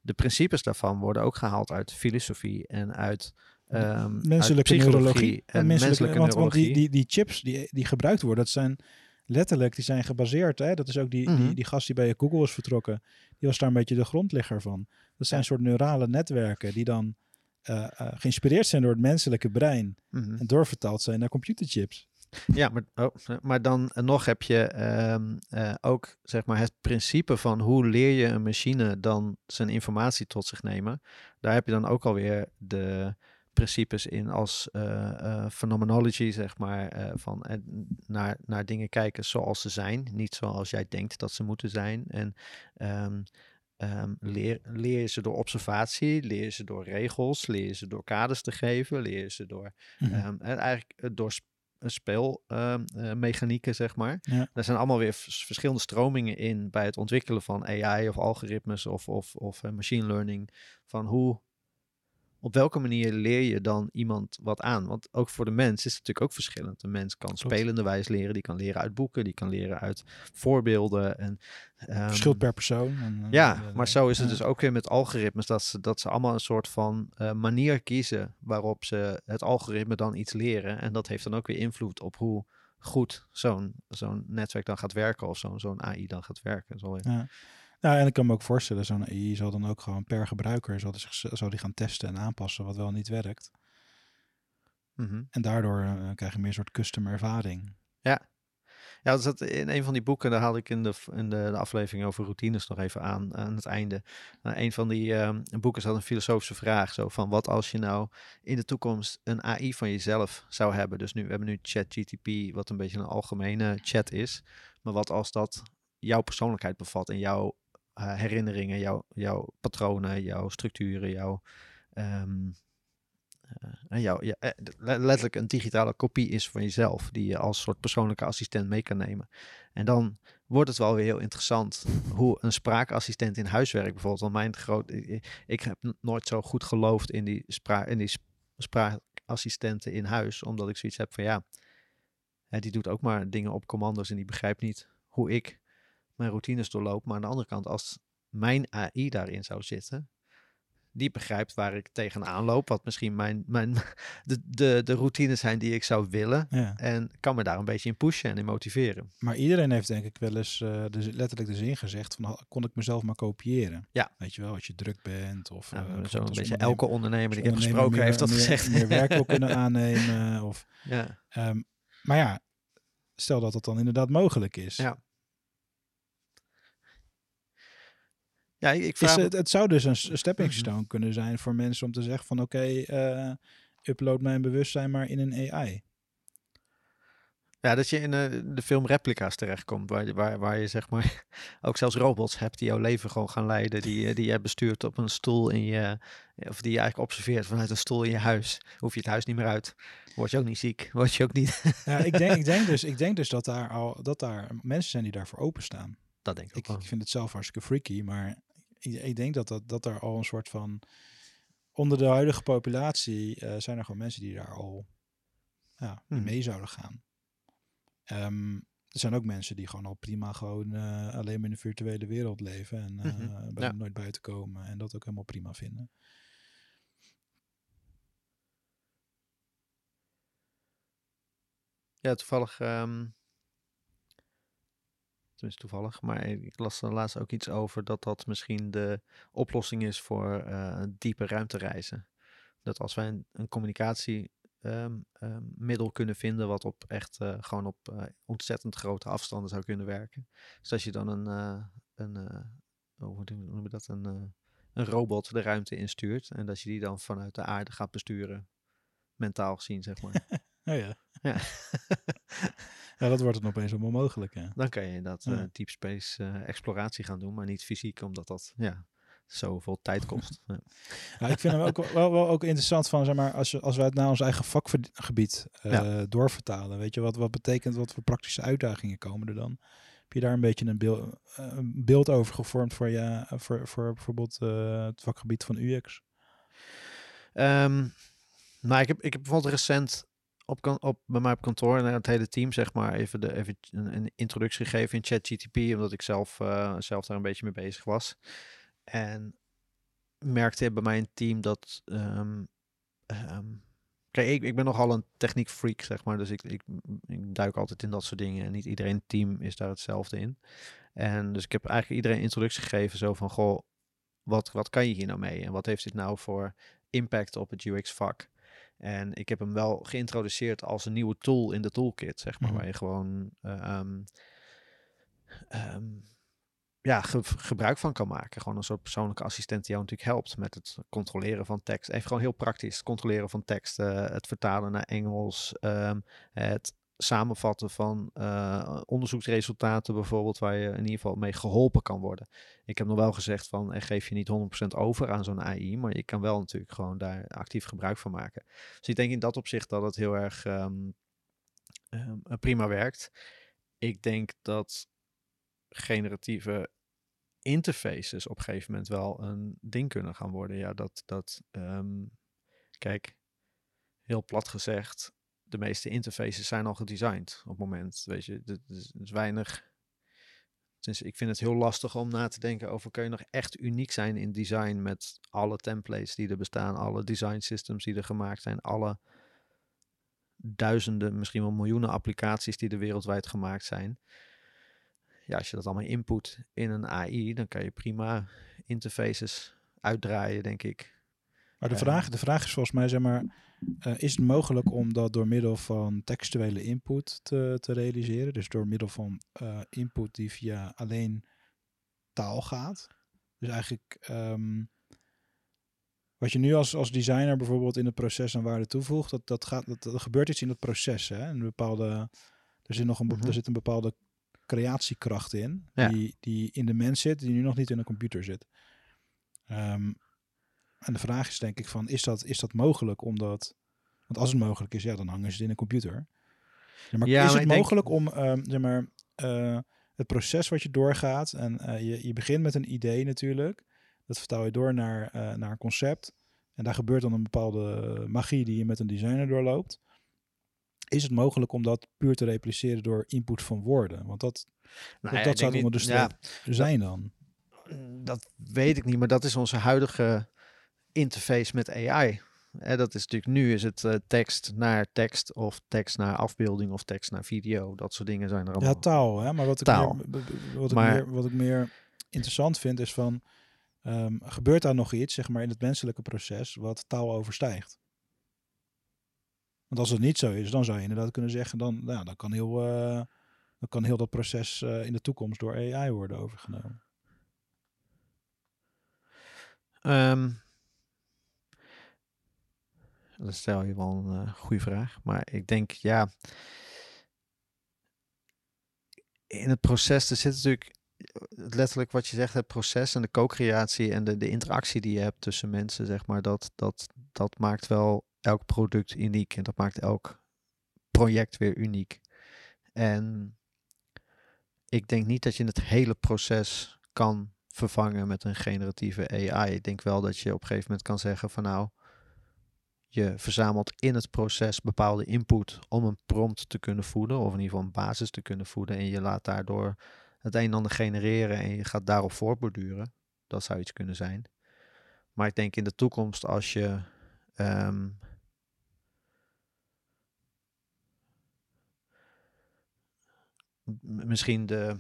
de principes daarvan worden ook gehaald uit filosofie en uit ehm, Menselijke psychologie neurologie. en menselijke, want, want die, neurologie. die, die chips die, die gebruikt worden, dat zijn letterlijk, die zijn gebaseerd. Hè? Dat is ook die, die, Mhm. die gast die bij Google is vertrokken. Die was daar een beetje de grondlegger van. Dat zijn Ja. soort neurale netwerken die dan eh, eh, geïnspireerd zijn door het menselijke brein Mhm. en doorvertaald zijn naar computerchips. Ja, maar, oh, maar dan nog heb je ehm, eh, ook zeg maar het principe van hoe leer je een machine dan zijn informatie tot zich nemen. Daar heb je dan ook alweer de principes in als eh eh, phenomenology, zeg maar, eh, van naar, naar dingen kijken zoals ze zijn, niet zoals jij denkt dat ze moeten zijn. En ehm, ehm, leer, leer je ze door observatie, leer je ze door regels, leer je ze door kaders te geven, leer je ze door Mhm. Ehm, en eigenlijk door sp- speelmechanieken, zeg maar. Ja. Er zijn allemaal weer vers- verschillende stromingen in bij het ontwikkelen van AI of algoritmes of, of, of machine learning. Van hoe, op welke manier leer je dan iemand wat aan? Want ook voor de mens is het natuurlijk ook verschillend. Een mens kan spelende wijs leren, die kan leren uit boeken, die kan leren uit voorbeelden. En, ehm, Verschilt per persoon. En, eh, ja, maar zo is het dus ook weer met algoritmes. Dat ze, dat ze allemaal een soort van eh, manier kiezen waarop ze het algoritme dan iets leren. En dat heeft dan ook weer invloed op hoe goed zo'n zo'n netwerk dan gaat werken. Of zo'n zo'n AI dan gaat werken. Zo, ja. Ja. Nou, en ik kan me ook voorstellen, zo'n AI zal dan ook gewoon per gebruiker zal die, zal die gaan testen en aanpassen wat wel en niet werkt. Mhm. En daardoor eh, krijg je meer een soort custom ervaring. Ja, dat zat in een van die boeken, daar haalde ik in de, in de, de aflevering over routines nog even aan, aan het einde. Nou, een van die ehm, boeken zat een filosofische vraag, zo van wat als je nou in de toekomst een AI van jezelf zou hebben. Dus nu, we hebben nu ChatGTP, wat een beetje een algemene chat is. Maar wat als dat jouw persoonlijkheid bevat en jouw herinneringen, jouw, jouw patronen, jouw structuren, jouw... eh, jouw, ja, eh, le- letterlijk een digitale kopie is van jezelf, die je als soort persoonlijke assistent mee kan nemen. En dan wordt het wel weer heel interessant hoe een spraakassistent in huis werkt bijvoorbeeld. Want mijn groot, ik, heb nooit zo goed geloofd in die, spra in die sp- spraakassistenten in huis, omdat ik zoiets heb van ja, die doet ook maar dingen op commando's en die begrijpt niet hoe ik mijn routines doorloop. Maar aan de andere kant, als mijn AI daarin zou zitten, die begrijpt waar ik tegenaan loop, wat misschien mijn, mijn, [LAUGHS] de, de, de routines zijn die ik zou willen. Ja. En kan me daar een beetje in pushen en in motiveren. Maar iedereen heeft denk ik wel eens de, z- letterlijk de zin gezegd van "Ha- kon ik mezelf maar kopiëren. Ja. Weet je wel, als je druk bent of eh, zo bijvoorbeeld een als beetje elke ondernemer die ik heb gesproken heeft dat meer, gezegd. Meer, meer werk wil kunnen [LAUGHS] aannemen. Of, ja. ehm, maar ja, stel dat dat dan inderdaad mogelijk is. Ja. Ja, ik, vraag het, het zou dus een stepping stone kunnen zijn voor mensen om te zeggen van oké, eh, upload mijn bewustzijn maar in een AI. Ja, dat je in eh, de film Replica's terechtkomt, waar, je- waar, waar je zeg maar [LAUGHS] ook zelfs robots hebt die jouw leven gewoon gaan leiden, die, eh, die jij bestuurt op een stoel in je, of die je eigenlijk observeert vanuit een stoel in je huis. Hoef je het huis niet meer uit. Word je ook niet ziek, [LAUGHS] word je ook niet. Ja, ik denk, ik denk [LAUGHS] dus, ik denk dus dat, daar al, dat daar mensen zijn die daarvoor openstaan. Dat denk ik ook Ik, ik vind het zelf hartstikke freaky, maar ik, denk dat, dat, dat er al een soort van... Onder de huidige populatie eh, zijn er gewoon mensen die daar al ja, Hmm. mee zouden gaan. Ehm, er zijn ook mensen die gewoon al prima gewoon eh, alleen maar in de virtuele wereld leven en bij- ja. nooit buiten komen en dat ook helemaal prima vinden. Ja, toevallig. ehm tenminste, toevallig. Maar ik las er laatst ook iets over dat dat misschien de oplossing is voor eh, diepe ruimtereizen. Dat als wij een, communicatiemiddel kunnen vinden wat op echt eh, gewoon op eh, ontzettend grote afstanden zou kunnen werken. Dus als je dan een, een hoe noem je dat, een, een robot de ruimte instuurt en dat je die dan vanuit de aarde gaat besturen, mentaal gezien, zeg maar. [LAUGHS] Oh ja. Ja. [LAUGHS] ja, dat wordt dan opeens allemaal mogelijk. Hè? Dan kan je dat Ja. eh, deep space eh, exploratie gaan doen, maar niet fysiek, omdat dat ja, zoveel tijd kost. [LAUGHS] Ja. Ik vind hem ook wel, wel ook interessant van, zeg maar, als, je, als we het naar ons eigen vakgebied eh, Ja. doorvertalen, weet je, wat, wat betekent, wat voor praktische uitdagingen komen er dan? Heb je daar een beetje een beeld, een beeld over gevormd voor, je, voor, voor bijvoorbeeld het vakgebied van UX? Ehm, nou, ik heb, ik heb bijvoorbeeld recent op, op, bij mij op kantoor en het hele team, zeg maar, even, de, even een, introductie gegeven in ChatGTP, omdat ik zelf, eh, zelf daar een beetje mee bezig was. En merkte bij mijn team dat. ehm, ehm, kijk, ik, ik ben nogal een techniek freak, zeg maar. Dus ik, ik, ik duik altijd in dat soort dingen. En niet iedereen team is daar hetzelfde in. En dus ik heb eigenlijk iedereen een introductie gegeven. Zo van, goh, wat, wat kan je hier nou mee? En wat heeft dit nou voor impact op het UX-vak. En ik heb hem wel geïntroduceerd als een nieuwe tool in de toolkit, zeg maar, Mhm. waar je gewoon eh, ehm, ehm, ja, ge- gebruik van kan maken. Gewoon een soort persoonlijke assistent die jou natuurlijk helpt met het controleren van tekst. Even gewoon heel praktisch, het controleren van tekst, eh, het vertalen naar Engels, ehm, het samenvatten van eh, onderzoeksresultaten bijvoorbeeld, waar je in ieder geval mee geholpen kan worden. Ik heb nog wel gezegd van, eh, geef je niet 100% over aan zo'n AI, maar je kan wel natuurlijk gewoon daar actief gebruik van maken. Dus ik denk in dat opzicht dat het heel erg ehm, ehm, prima werkt. Ik denk dat generatieve interfaces op een gegeven moment wel een ding kunnen gaan worden. Ja, dat, dat ehm, kijk, heel plat gezegd, de meeste interfaces zijn al gedesigned op het moment. Weet je, er is, is weinig. Dus ik vind het heel lastig om na te denken over kun je nog echt uniek zijn in design met alle templates die er bestaan, alle design systems die er gemaakt zijn, alle duizenden, misschien wel miljoenen applicaties die er wereldwijd gemaakt zijn. Ja, als je dat allemaal input in een AI, dan kan je prima interfaces uitdraaien, denk ik. Maar de Eh, vraag, de vraag is volgens mij, zeg maar, eh, is het mogelijk om dat door middel van textuele input te, te realiseren? Dus door middel van eh, input die via alleen taal gaat. Dus eigenlijk ehm, wat je nu als, als designer bijvoorbeeld in het proces aan waarde toevoegt, dat, dat, gaat, dat, er gebeurt iets in het proces. Hè? Een bepaalde, er, zit nog een, Mhm. er zit een bepaalde creatiekracht in, Ja. die, die in de mens zit, die nu nog niet in een computer zit. Ehm, en de vraag is denk ik van, is dat, is dat mogelijk? Omdat, want als het mogelijk is, ja, dan hangen ze het in een computer. Ja, maar Ja, is maar het denk- mogelijk om, ehm, zeg maar, eh, het proces wat je doorgaat en eh, je, je begint met een idee natuurlijk, dat vertaal je door naar, eh, naar een concept en daar gebeurt dan een bepaalde magie die je met een designer doorloopt. Is het mogelijk om dat puur te repliceren door input van woorden? Want dat, Nou dat, ja, dat zou onder de ja, zijn dan. Dat weet ik niet, maar dat is onze huidige interface met AI. Dat is natuurlijk nu is het eh, tekst naar tekst of tekst naar afbeelding of tekst naar video. Dat soort dingen zijn er allemaal. Ja, taal. Hè? Maar wat ik, Taal. Meer, wat, ik meer, wat ik meer interessant vind is van... ehm, gebeurt daar nog iets, zeg maar, in het menselijke proces wat taal overstijgt? Want als het niet zo is, dan zou je inderdaad kunnen zeggen... dan, nou, dan, kan, heel, eh, dan kan heel dat proces eh, in de toekomst door AI worden overgenomen. Ehm, dat stel je wel een eh, goede vraag. Maar ik denk, ja. In het proces, er zit natuurlijk eh, letterlijk wat je zegt, het proces en de co-creatie en de, de interactie die je hebt tussen mensen, zeg maar, dat, dat, dat maakt wel elk product uniek en dat maakt elk project weer uniek. En ik denk niet dat je het hele proces kan vervangen met een generatieve AI. Ik denk wel dat je op een gegeven moment kan zeggen van nou, je verzamelt in het proces bepaalde input om een prompt te kunnen voeden, of in ieder geval een basis te kunnen voeden. En je laat daardoor het een en ander genereren en je gaat daarop voortborduren. Dat zou iets kunnen zijn. Maar ik denk in de toekomst als je ehm, misschien de,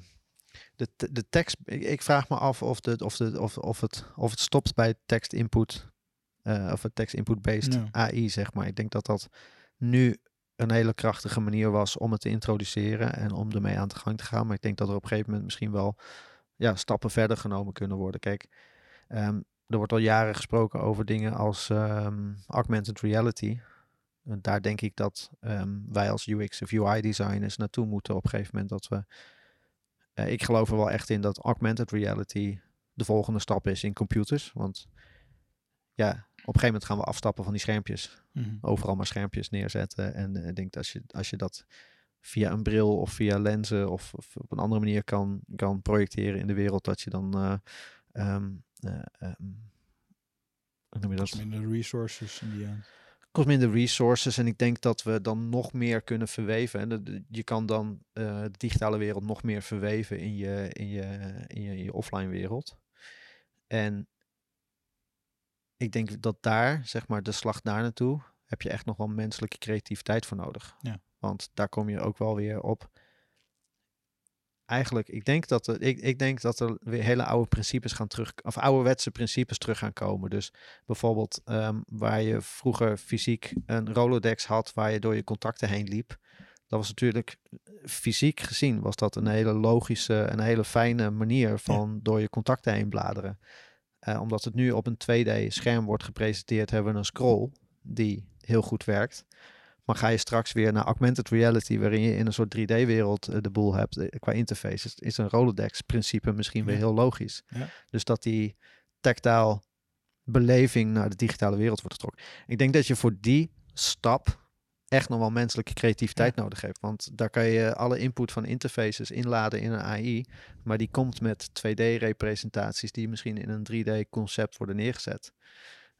de, de tekst. Ik, vraag me af of, de, of, de, of, of, het, of het stopt bij tekst input. Eh, of het tekst input based Ja. AI, zeg maar. Ik denk dat dat nu een hele krachtige manier was om het te introduceren en om ermee aan de gang te gaan. Maar ik denk dat er op een gegeven moment misschien wel ja, stappen verder genomen kunnen worden. Kijk, ehm, er wordt al jaren gesproken over dingen als ehm, augmented reality. En daar denk ik dat ehm, wij als UX of UI designers naartoe moeten op een gegeven moment dat we. eh, ik geloof er wel echt in dat augmented reality de volgende stap is in computers. Want ja, op een gegeven moment gaan we afstappen van die schermpjes Mhm. overal maar schermpjes neerzetten. En eh, ik denk dat als je, als je dat via een bril of via lenzen of, of op een andere manier kan, kan projecteren in de wereld, dat je dan. eh, ehm, eh, ehm, hoe noem je dat? minder resources in die end. kost minder resources en ik denk dat we dan nog meer kunnen verweven. En de- de- je kan dan eh, de digitale wereld nog meer verweven in je, in je, in je, in je offline wereld. En ik denk dat daar, zeg maar, de slag daar naartoe, heb je echt nog wel menselijke creativiteit voor nodig. Ja. Want daar kom je ook wel weer op. eigenlijk, ik denk dat er, ik, ik denk dat er weer hele oude principes gaan terug, of ouderwetse principes terug gaan komen. Dus bijvoorbeeld ehm, waar je vroeger fysiek een Rolodex had, waar je door je contacten heen liep. Dat was natuurlijk fysiek gezien was dat een hele logische, een hele fijne manier van door je contacten heen bladeren. Eh, omdat het nu op een 2D-scherm wordt gepresenteerd, hebben we een scroll die heel goed werkt. Maar ga je straks weer naar augmented reality, waarin je in een soort 3D-wereld eh, de boel hebt eh, qua interface, is, is een Rolodex-principe misschien weer heel logisch. Ja. Dus dat die tactile beleving naar de digitale wereld wordt getrokken. Ik denk dat je voor die stap echt nog wel menselijke creativiteit nodig hebt. Want daar kan je alle input van interfaces inladen in een AI. Maar die komt met 2D-representaties die misschien in een 3D-concept worden neergezet.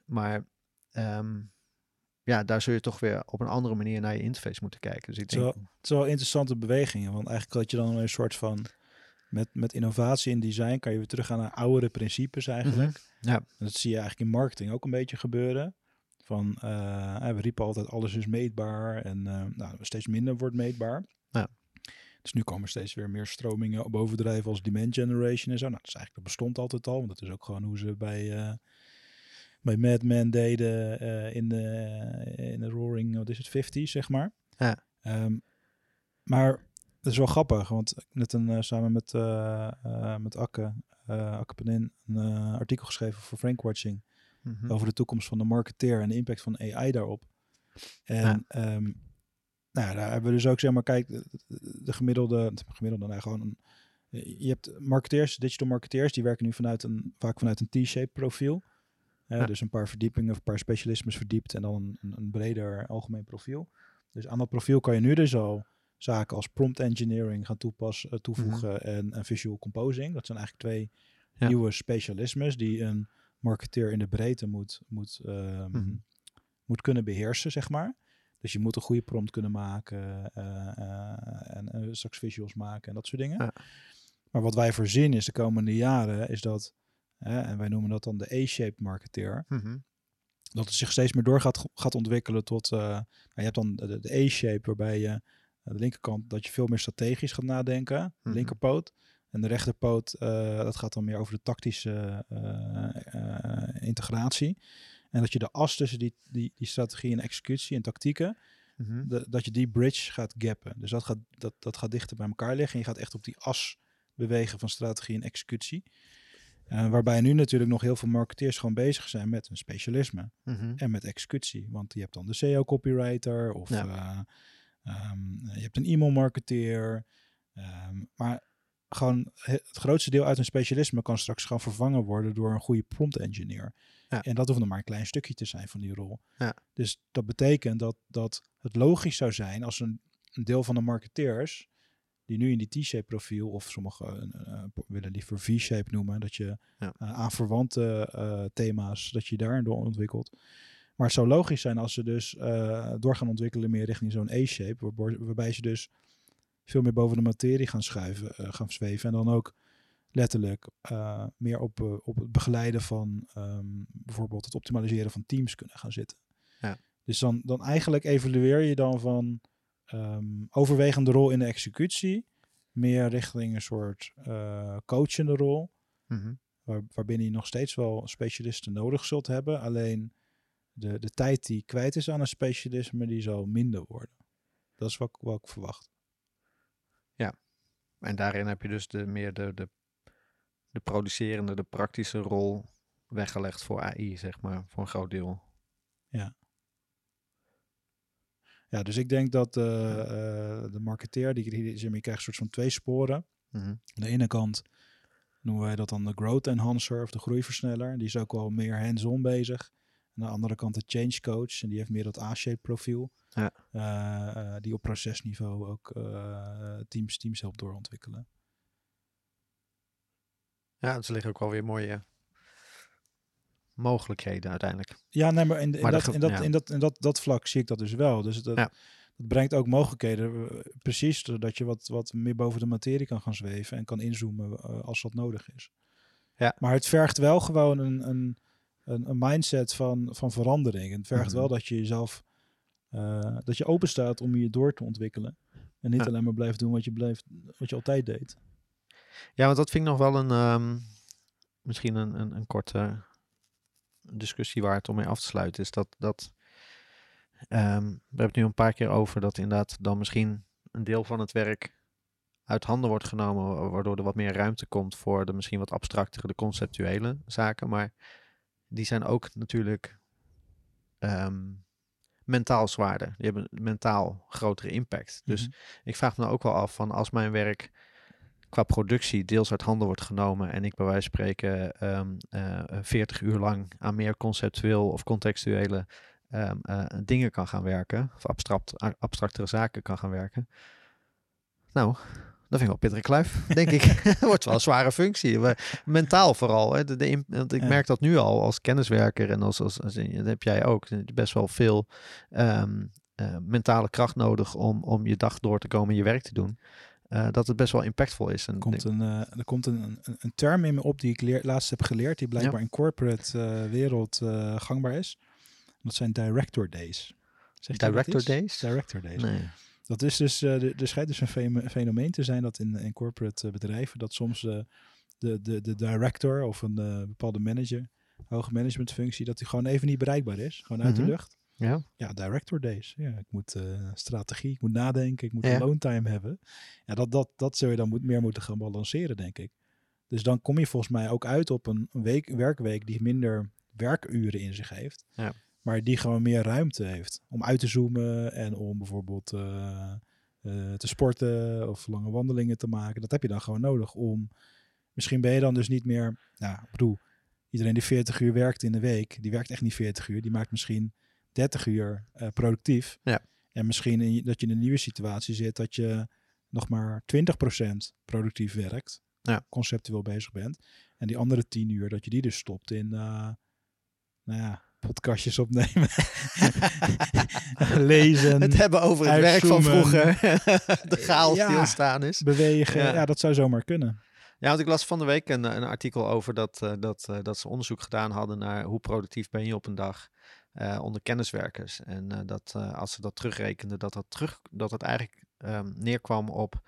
Maar ehm, ja, daar zul je toch weer op een andere manier naar je interface moeten kijken. Dus ik denk, Zo. Het is wel interessante bewegingen, want eigenlijk dat je dan een soort van met, met innovatie in design kan je weer teruggaan naar oudere principes eigenlijk. ja. En dat zie je eigenlijk in marketing ook een beetje gebeuren. Van, eh, we riepen altijd alles is meetbaar en eh, nou, steeds minder wordt meetbaar. Ja. Dus nu komen steeds weer meer stromingen bovendrijven als demand generation en zo. Nou, dat, is eigenlijk, dat bestond altijd al, want dat is ook gewoon hoe ze bij, eh bij Mad Men deden eh, in, de, in de Roaring, wat is het, 50 zeg maar. Ja. Ehm, maar dat is wel grappig, want net een, eh, samen met, eh eh, met Akke, eh Akke Penin, een eh, artikel geschreven voor Mhm. over de toekomst van de marketeer en de impact van AI daarop. En Ja. ehm, nou ja, daar hebben we dus ook, zeg maar, kijk, de, de- de gemiddelde, de gemiddelde, nou gewoon een, je hebt marketeers, digital marketeers, die werken nu vanuit een, vaak vanuit een T-shaped profiel. Ja. Dus een paar verdiepingen of een paar specialismes verdiept en dan een, een, breder algemeen profiel. Dus aan dat profiel kan je nu dus al zaken als prompt engineering gaan toepassen, eh, toevoegen en, en visual composing. Dat zijn eigenlijk twee Ja. nieuwe specialismes die een marketeer in de breedte moet, moet, ehm, Mhm. moet kunnen beheersen, zeg maar. Dus je moet een goede prompt kunnen maken eh, eh, en, en straks visuals maken en dat soort dingen. Ja. Maar wat wij voorzien is de komende jaren, is dat, en wij noemen dat dan de A-shaped marketeer, Mhm. dat het zich steeds meer door gaat, gaat ontwikkelen tot, eh, nou, je hebt dan de, de A-shape waarbij je aan de linkerkant dat je veel meer strategisch gaat nadenken, de Mhm. linkerpoot. En de rechterpoot, eh, dat gaat dan meer over de tactische eh, eh, integratie. En dat je de as tussen die, die, die strategie en executie en tactieken, Mhm. de- dat je die bridge gaat gappen. Dus dat gaat, dat, dat gaat dichter bij elkaar liggen. En je gaat echt op die as bewegen van strategie en executie. Waarbij nu natuurlijk nog heel veel marketeers gewoon bezig zijn met een specialisme Mhm. en met executie. Want je hebt dan de SEO-copywriter of Ja. eh, ehm, je hebt een e-mail-marketeer. ehm, maar gewoon he- het grootste deel uit een specialisme kan straks gewoon vervangen worden door een goede prompt engineer. Ja. En dat hoeft nog maar een klein stukje te zijn van die rol. Ja. Dus dat betekent dat, dat het logisch zou zijn als een, een deel van de marketeers die nu in die T-shape profiel of sommigen eh, willen liever V-shape noemen, dat je Ja. eh, aan verwante thema's, dat je daarin door ontwikkelt. Maar het zou logisch zijn als ze dus door gaan ontwikkelen meer richting zo'n A-shape, waarbij ze dus veel meer boven de materie gaan schuiven, eh, gaan zweven en dan ook letterlijk eh, meer op, eh, op het begeleiden van ehm, bijvoorbeeld het optimaliseren van teams kunnen gaan zitten. Ja. Dus dan, dan eigenlijk evalueer je dan van ehm, overwegende rol in de executie, meer richting een soort eh, coachende rol, Mhm. waar, waarbinnen je nog steeds wel specialisten nodig zult hebben. Alleen de, de tijd die kwijt is aan een specialisme, die zal minder worden. Dat is wat, ik- wat ik verwacht. En daarin heb je dus de, meer de, de, de producerende, de praktische rol weggelegd voor AI, zeg maar, voor een groot deel. Ja, dus ik denk dat eh, de marketeer, die, die, die, krijgt een soort van twee sporen. Mhm. Aan de ene kant noemen wij dat dan de growth enhancer of de groeiversneller. Die is ook wel meer hands-on bezig. Aan de andere kant de change coach. En die heeft meer dat A-shape profiel. Ja. Eh, eh, die op procesniveau ook eh, teams, teams helpt doorontwikkelen. Ja, dus er liggen ook wel weer mooie mogelijkheden uiteindelijk. Ja, nee, maar in, in, Maar de dat, in, dat, ja. in, dat, in dat, dat vlak zie ik dat dus wel. Dus dat, Ja. dat brengt ook mogelijkheden. Precies, zodat je wat, wat meer boven de materie kan gaan zweven en kan inzoomen als dat nodig is. Ja. Maar het vergt wel gewoon een, een, een, een mindset van, van verandering. En het vergt Mhm. wel dat je jezelf, eh, dat je open staat om je door te ontwikkelen. En niet Ja. alleen maar blijft doen wat je, blijft, wat je altijd deed. Ja, want dat vind ik nog wel een, ehm, misschien een, een, een korte discussie waard om mee af te sluiten. Is dat, dat ehm, we hebben het nu een paar keer over dat inderdaad dan misschien een deel van het werk uit handen wordt genomen, wa- waardoor er wat meer ruimte komt voor de misschien wat abstractere, de conceptuele zaken. Maar die zijn ook natuurlijk ehm, mentaal zwaarder. Die hebben mentaal grotere impact. Dus Mhm. ik vraag me nou ook wel af van als mijn werk qua productie deels uit handen wordt genomen en ik bij wijze van spreken ehm, eh, 40 uur lang aan meer conceptueel of contextuele ehm, eh, dingen kan gaan werken, of abstract, abstractere zaken kan gaan werken. Nou, vind ik wel pittige kluif, denk ik. [LAUGHS] [LAUGHS] Wordt wel een zware functie. Maar Mentaal vooral. Hè. De, de, want ik merk dat nu al als kenniswerker en als, als, als dat heb jij ook best wel veel ehm, eh, mentale kracht nodig om, om je dag door te komen en je werk te doen. Eh, dat het best wel impactvol is. En Er komt, een, eh, er komt een, een, een term in me op die ik leer, laatst heb geleerd, die blijkbaar in corporate eh, wereld eh, gangbaar is. Dat zijn director days. Director days? Director days. nee. Dat is dus, eh, de- er schijnt dus een fenomeen te zijn dat in, in corporate eh, bedrijven, dat soms eh, de, de, de director of een bepaalde manager, hoge managementfunctie, dat die gewoon even niet bereikbaar is. Gewoon uit Mhm. de lucht. Ja, Ja, director days. Ja, ik moet strategie, ik moet nadenken, ik moet Ja. alone time hebben. Ja, dat, dat, dat zul je dan moet, meer moeten gaan balanceren, denk ik. Dus dan kom je volgens mij ook uit op een een week, werkweek die minder werkuren in zich heeft. Ja. Maar die gewoon meer ruimte heeft om uit te zoomen en om bijvoorbeeld eh, eh, te sporten of lange wandelingen te maken. Dat heb je dan gewoon nodig om. Misschien ben je dan dus niet meer. Nou, ik bedoel, iedereen die 40 uur werkt in de week, die werkt echt niet 40 uur. Die maakt misschien 30 uur eh, productief. Ja. En misschien in, dat je in een nieuwe situatie zit dat je nog maar 20% productief werkt. Ja. Conceptueel bezig bent. En die andere 10 uur, dat je die dus stopt in, nou ja, podcastjes opnemen. [LAUGHS] Lezen. het hebben over het werk van vroeger. [LAUGHS] de chaos die ontstaan is. bewegen. Ja. Ja. dat zou zomaar kunnen. Ja, want ik las van de week een, een artikel over dat, eh, dat, eh, dat ze onderzoek gedaan hadden naar hoe productief ben je op een dag eh, onder kenniswerkers. En dat als ze dat terugrekenden, dat dat, terug, dat het eigenlijk ehm, neerkwam op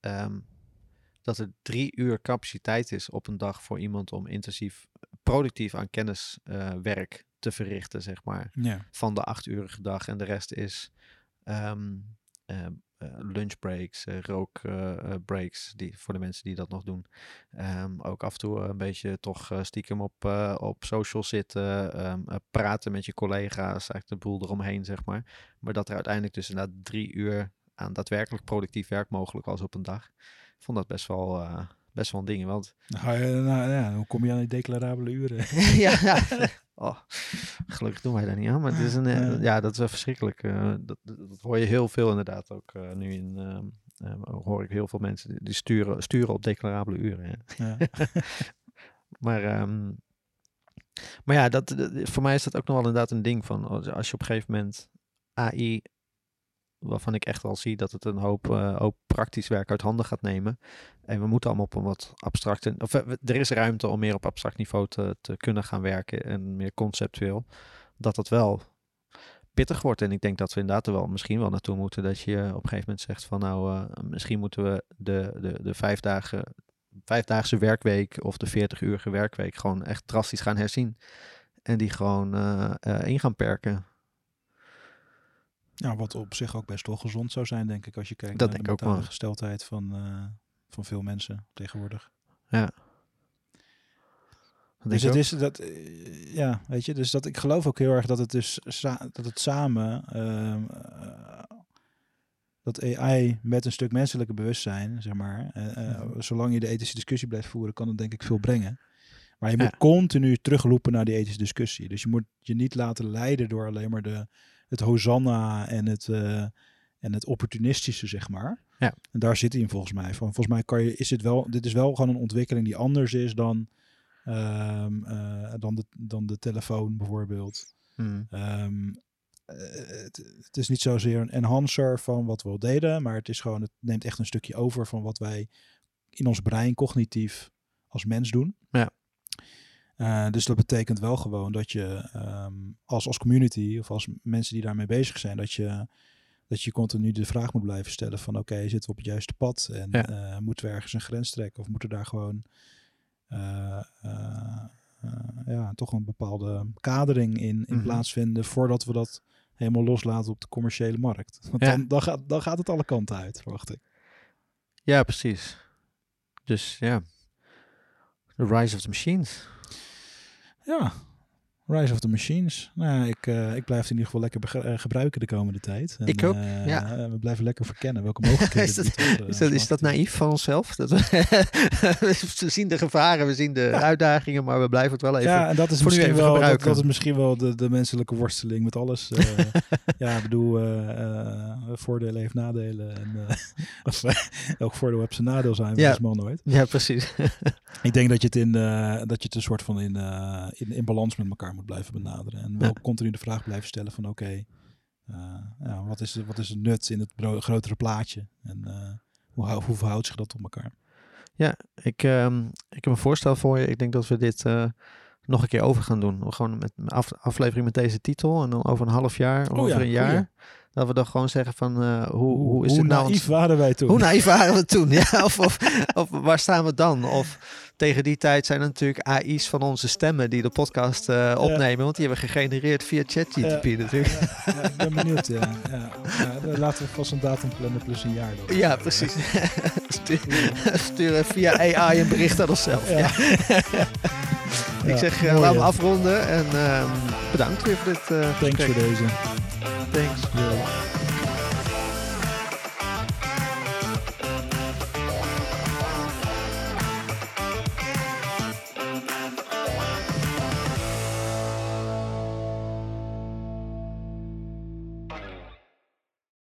ehm, dat er drie uur capaciteit is op een dag voor iemand om intensief productief aan kenniswerk te verrichten, zeg maar Ja. van de achturige dag. En de rest is ehm eh, eh, lunchbreaks, eh, rookbreaks, die voor de mensen die dat nog doen. Ehm, ook af en toe een beetje toch eh, stiekem op, eh, op social zitten, ehm, eh, praten met je collega's, eigenlijk de boel eromheen, zeg maar. Maar dat er uiteindelijk dus inderdaad drie uur aan daadwerkelijk productief werk mogelijk was op een dag. Ik vond dat best wel, eh, best wel een ding, want ga je, nou, ja, hoe kom je aan die declarabele uren? [LAUGHS] ja, ja. [LAUGHS] Oh, gelukkig doen wij daar niet aan. Maar het is een, eh, Ja. ja, dat is wel verschrikkelijk. eh, dat, dat, hoor je heel veel inderdaad ook eh, nu in. hoor ik heel veel mensen die, sturen, sturen op declarabele uren. Ja. [LAUGHS] Maar, ehm, maar ja, dat, dat- voor mij is dat ook nog wel inderdaad een ding van als als je op een gegeven moment AI, waarvan ik echt wel zie dat het een hoop, eh, hoop praktisch werk uit handen gaat nemen. En we moeten allemaal op een wat abstracte, of eh, er is ruimte om meer op abstract niveau te, te kunnen gaan werken en meer conceptueel. Dat dat wel pittig wordt. En ik denk dat we inderdaad er wel misschien wel naartoe moeten dat je op een gegeven moment zegt van nou, eh, misschien moeten we de, de, de vijf dagen vijfdaagse werkweek of de 40-urige werkweek gewoon echt drastisch gaan herzien. En die gewoon in gaan perken. Ja, wat op zich ook best wel gezond zou zijn, denk ik, als je kijkt Dat naar denk de ook mentale gesteldheid van, eh, van veel mensen tegenwoordig. Ja. Dat Dus het is dat, eh, ja, weet je, dus dat ik geloof ook heel erg dat het dus dat het samen, ehm, eh, dat AI met een stuk menselijke bewustzijn, zeg maar, Mhm. zolang je de ethische discussie blijft voeren, kan het denk ik veel brengen. Maar je Ja. moet continu terugroepen naar die ethische discussie. Dus je moet je niet laten leiden door alleen maar de, het hosanna en het, eh, en het opportunistische, zeg maar. Ja. En daar zit hij in volgens mij. Van, volgens mij kan je, is het wel, dit is wel gewoon een ontwikkeling die anders is dan, ehm, eh, dan, de, dan de telefoon bijvoorbeeld. Hmm. Ehm, eh, het, het is niet zozeer een enhancer van wat we al deden, maar het is gewoon, het neemt echt een stukje over van wat wij in ons brein cognitief als mens doen. Ja. Eh, dus dat betekent wel gewoon dat je ehm, als, als community of als mensen die daarmee bezig zijn, dat je, dat je continu de vraag moet blijven stellen van oké, zitten we op het juiste pad? En Ja. eh, moeten we ergens een grens trekken? Of moeten we daar gewoon eh, ja, toch een bepaalde kadering in, in Mhm. plaatsvinden voordat we dat helemaal loslaten op de commerciële markt? [LAUGHS] Want Ja. dan, dan, gaat, dan gaat het alle kanten uit, verwacht ik. Ja, precies. Dus ja. The Rise of the Machines. Ja, Rise of the Machines. Nou, ik, eh, ik blijf het in ieder geval lekker eh, gebruiken de komende tijd. En, Ik ook, eh, ja. we blijven lekker verkennen welke mogelijkheden [LAUGHS] Is dat- Is dat, is dat naïef van onszelf? Dat we, [LAUGHS] we zien de gevaren, we zien de uitdagingen, maar we blijven het wel even. Ja, en dat is misschien even wel, dat, gebruiken. dat is misschien wel de, de menselijke worsteling met alles. [LAUGHS] Ja, ik bedoel, voordelen heeft nadelen. En, of, elk voordeel heeft zijn nadeel zijn, Ja. is man nooit. Ja, precies. Ik denk dat je het, in, dat je het een soort van in, in, in balans met elkaar moet blijven benaderen. En wel Ja. continu de vraag blijven stellen van oké, eh, ja, wat, is, wat is het nut in het grotere plaatje? En eh, hoe, hoe verhoudt zich dat tot elkaar? Ik, ehm, ik heb een voorstel voor je. Ik denk dat we dit eh, nog een keer over gaan doen. We Gewoon met een af, aflevering met deze titel. En dan over een half jaar, Oh over ja, een jaar. goeie. Dat we dan gewoon zeggen van hoe, hoe, is hoe het nou? naïef waren wij toen? Hoe naïef waren we toen? Ja, of, of, of waar staan we dan? Of tegen die tijd zijn er natuurlijk AI's van onze stemmen die de podcast eh, opnemen. Want die hebben gegenereerd via ChatGPT Ja. natuurlijk. Ja, ik ben benieuwd. Ja. Laten we vast een datum plannen plus een jaar. Dan. Ja, precies. [LAUGHS] Stuur, sturen via AI een bericht aan onszelf. [LAUGHS] Ik zeg, eh, we ja. afronden. En ehm, bedankt weer voor dit eh Thanks voor deze. Thanks.